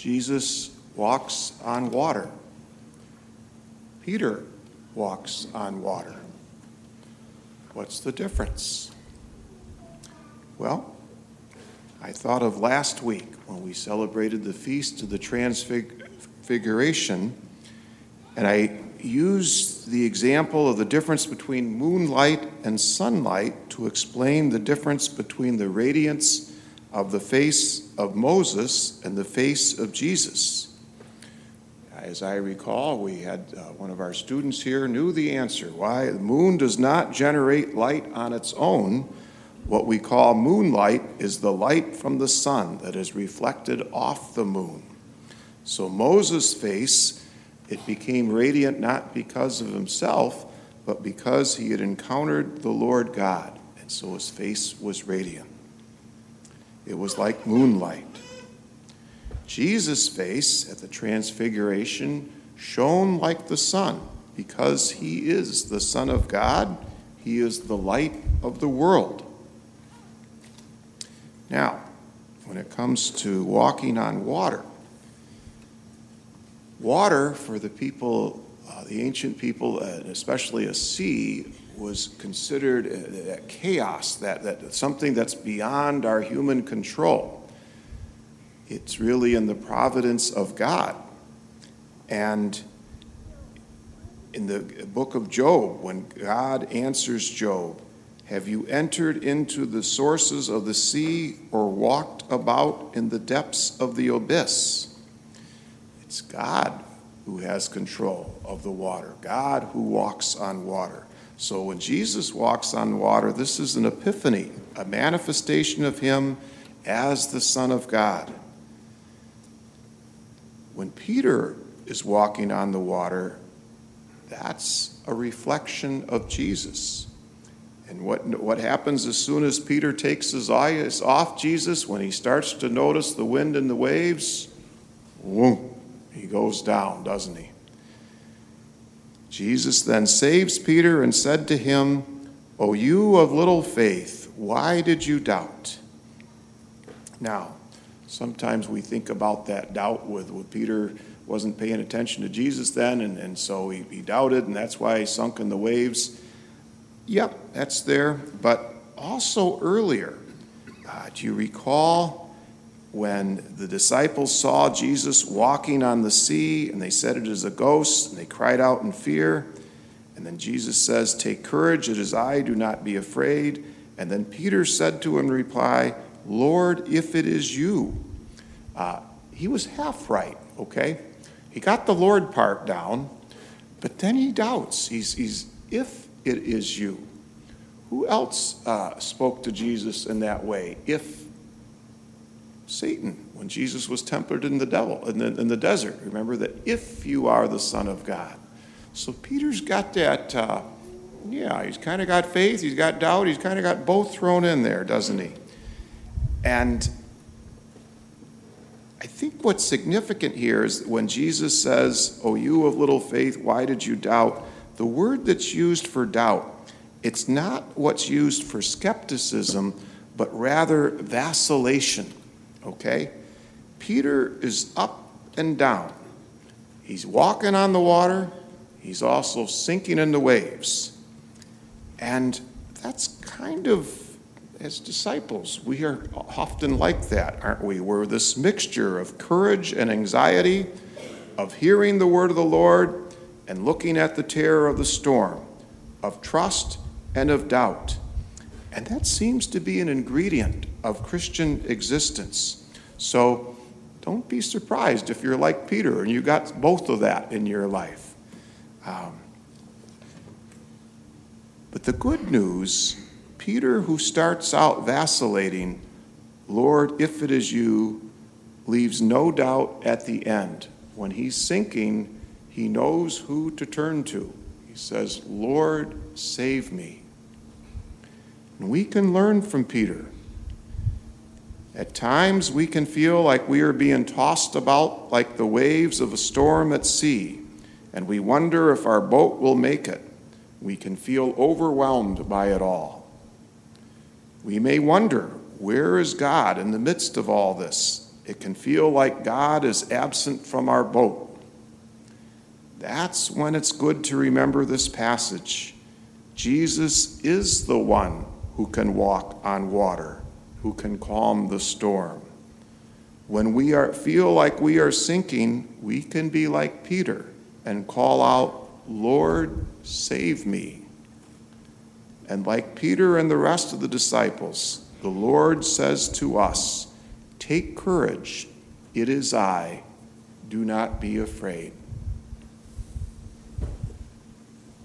Jesus walks on water. Peter walks on water. What's the difference? Well, I thought of last week when we celebrated the Feast of the Transfiguration, and I used the example of the difference between moonlight and sunlight to explain the difference between the radiance of the face of Moses and the face of Jesus. As I recall, we had uh, one of our students here knew the answer why the moon does not generate light on its own. What we call moonlight is the light from the sun that is reflected off the moon. So Moses' face, it became radiant not because of himself, but because he had encountered the Lord God. And so his face was radiant. It was like moonlight. Jesus' face at the Transfiguration shone like the sun because he is the Son of God, he is the light of the world. Now, when it comes to walking on water, water for the people, uh, the ancient people, especially a sea, was considered uh, a, a chaos, that, that something that's beyond our human control. It's really in the providence of God. And in the book of Job, when God answers Job, have you entered into the sources of the sea or walked about in the depths of the abyss? It's God who has control of the water, God who walks on water. So when Jesus walks on water, this is an epiphany, a manifestation of Him as the Son of God. When Peter is walking on the water, that's a reflection of Jesus. And what, what happens as soon as Peter takes his eyes off Jesus, when he starts to notice the wind and the waves, whoom, he goes down, doesn't he? Jesus then saves Peter and said to him, O you of little faith, why did you doubt? Now, sometimes we think about that doubt with, with Peter wasn't paying attention to Jesus then, and, and so he, he doubted, and that's why he sunk in the waves. Yep, that's there. But also earlier, uh, do you recall when the disciples saw Jesus walking on the sea and they said it is a ghost and they cried out in fear? And then Jesus says, Take courage, it is I, do not be afraid. And then Peter said to him in reply, Lord, if it is you. Uh, he was half right, okay? He got the Lord part down, but then he doubts. He's, he's if it is you. Who else uh, spoke to Jesus in that way? If Satan, when Jesus was tempted in the devil in the, in the desert, remember that if you are the Son of God. So Peter's got that. Uh, yeah, he's kind of got faith, he's got doubt, he's kind of got both thrown in there, doesn't he? And I think what's significant here is when Jesus says, Oh, you of little faith, why did you doubt? The word that's used for doubt, it's not what's used for skepticism, but rather vacillation. Okay? Peter is up and down. He's walking on the water, he's also sinking in the waves. And that's kind of as disciples, we are often like that, aren't we? We're this mixture of courage and anxiety, of hearing the word of the Lord and looking at the terror of the storm, of trust and of doubt. And that seems to be an ingredient of Christian existence. So don't be surprised if you're like Peter and you got both of that in your life. Um, but the good news Peter, who starts out vacillating, Lord, if it is you, leaves no doubt at the end. When he's sinking, he knows who to turn to. He says, Lord, save me. And we can learn from Peter. At times, we can feel like we are being tossed about like the waves of a storm at sea, and we wonder if our boat will make it. We can feel overwhelmed by it all. We may wonder, where is God in the midst of all this? It can feel like God is absent from our boat. That's when it's good to remember this passage. Jesus is the one who can walk on water, who can calm the storm. When we are, feel like we are sinking, we can be like Peter and call out, Lord, save me. And like Peter and the rest of the disciples, the Lord says to us, Take courage, it is I, do not be afraid.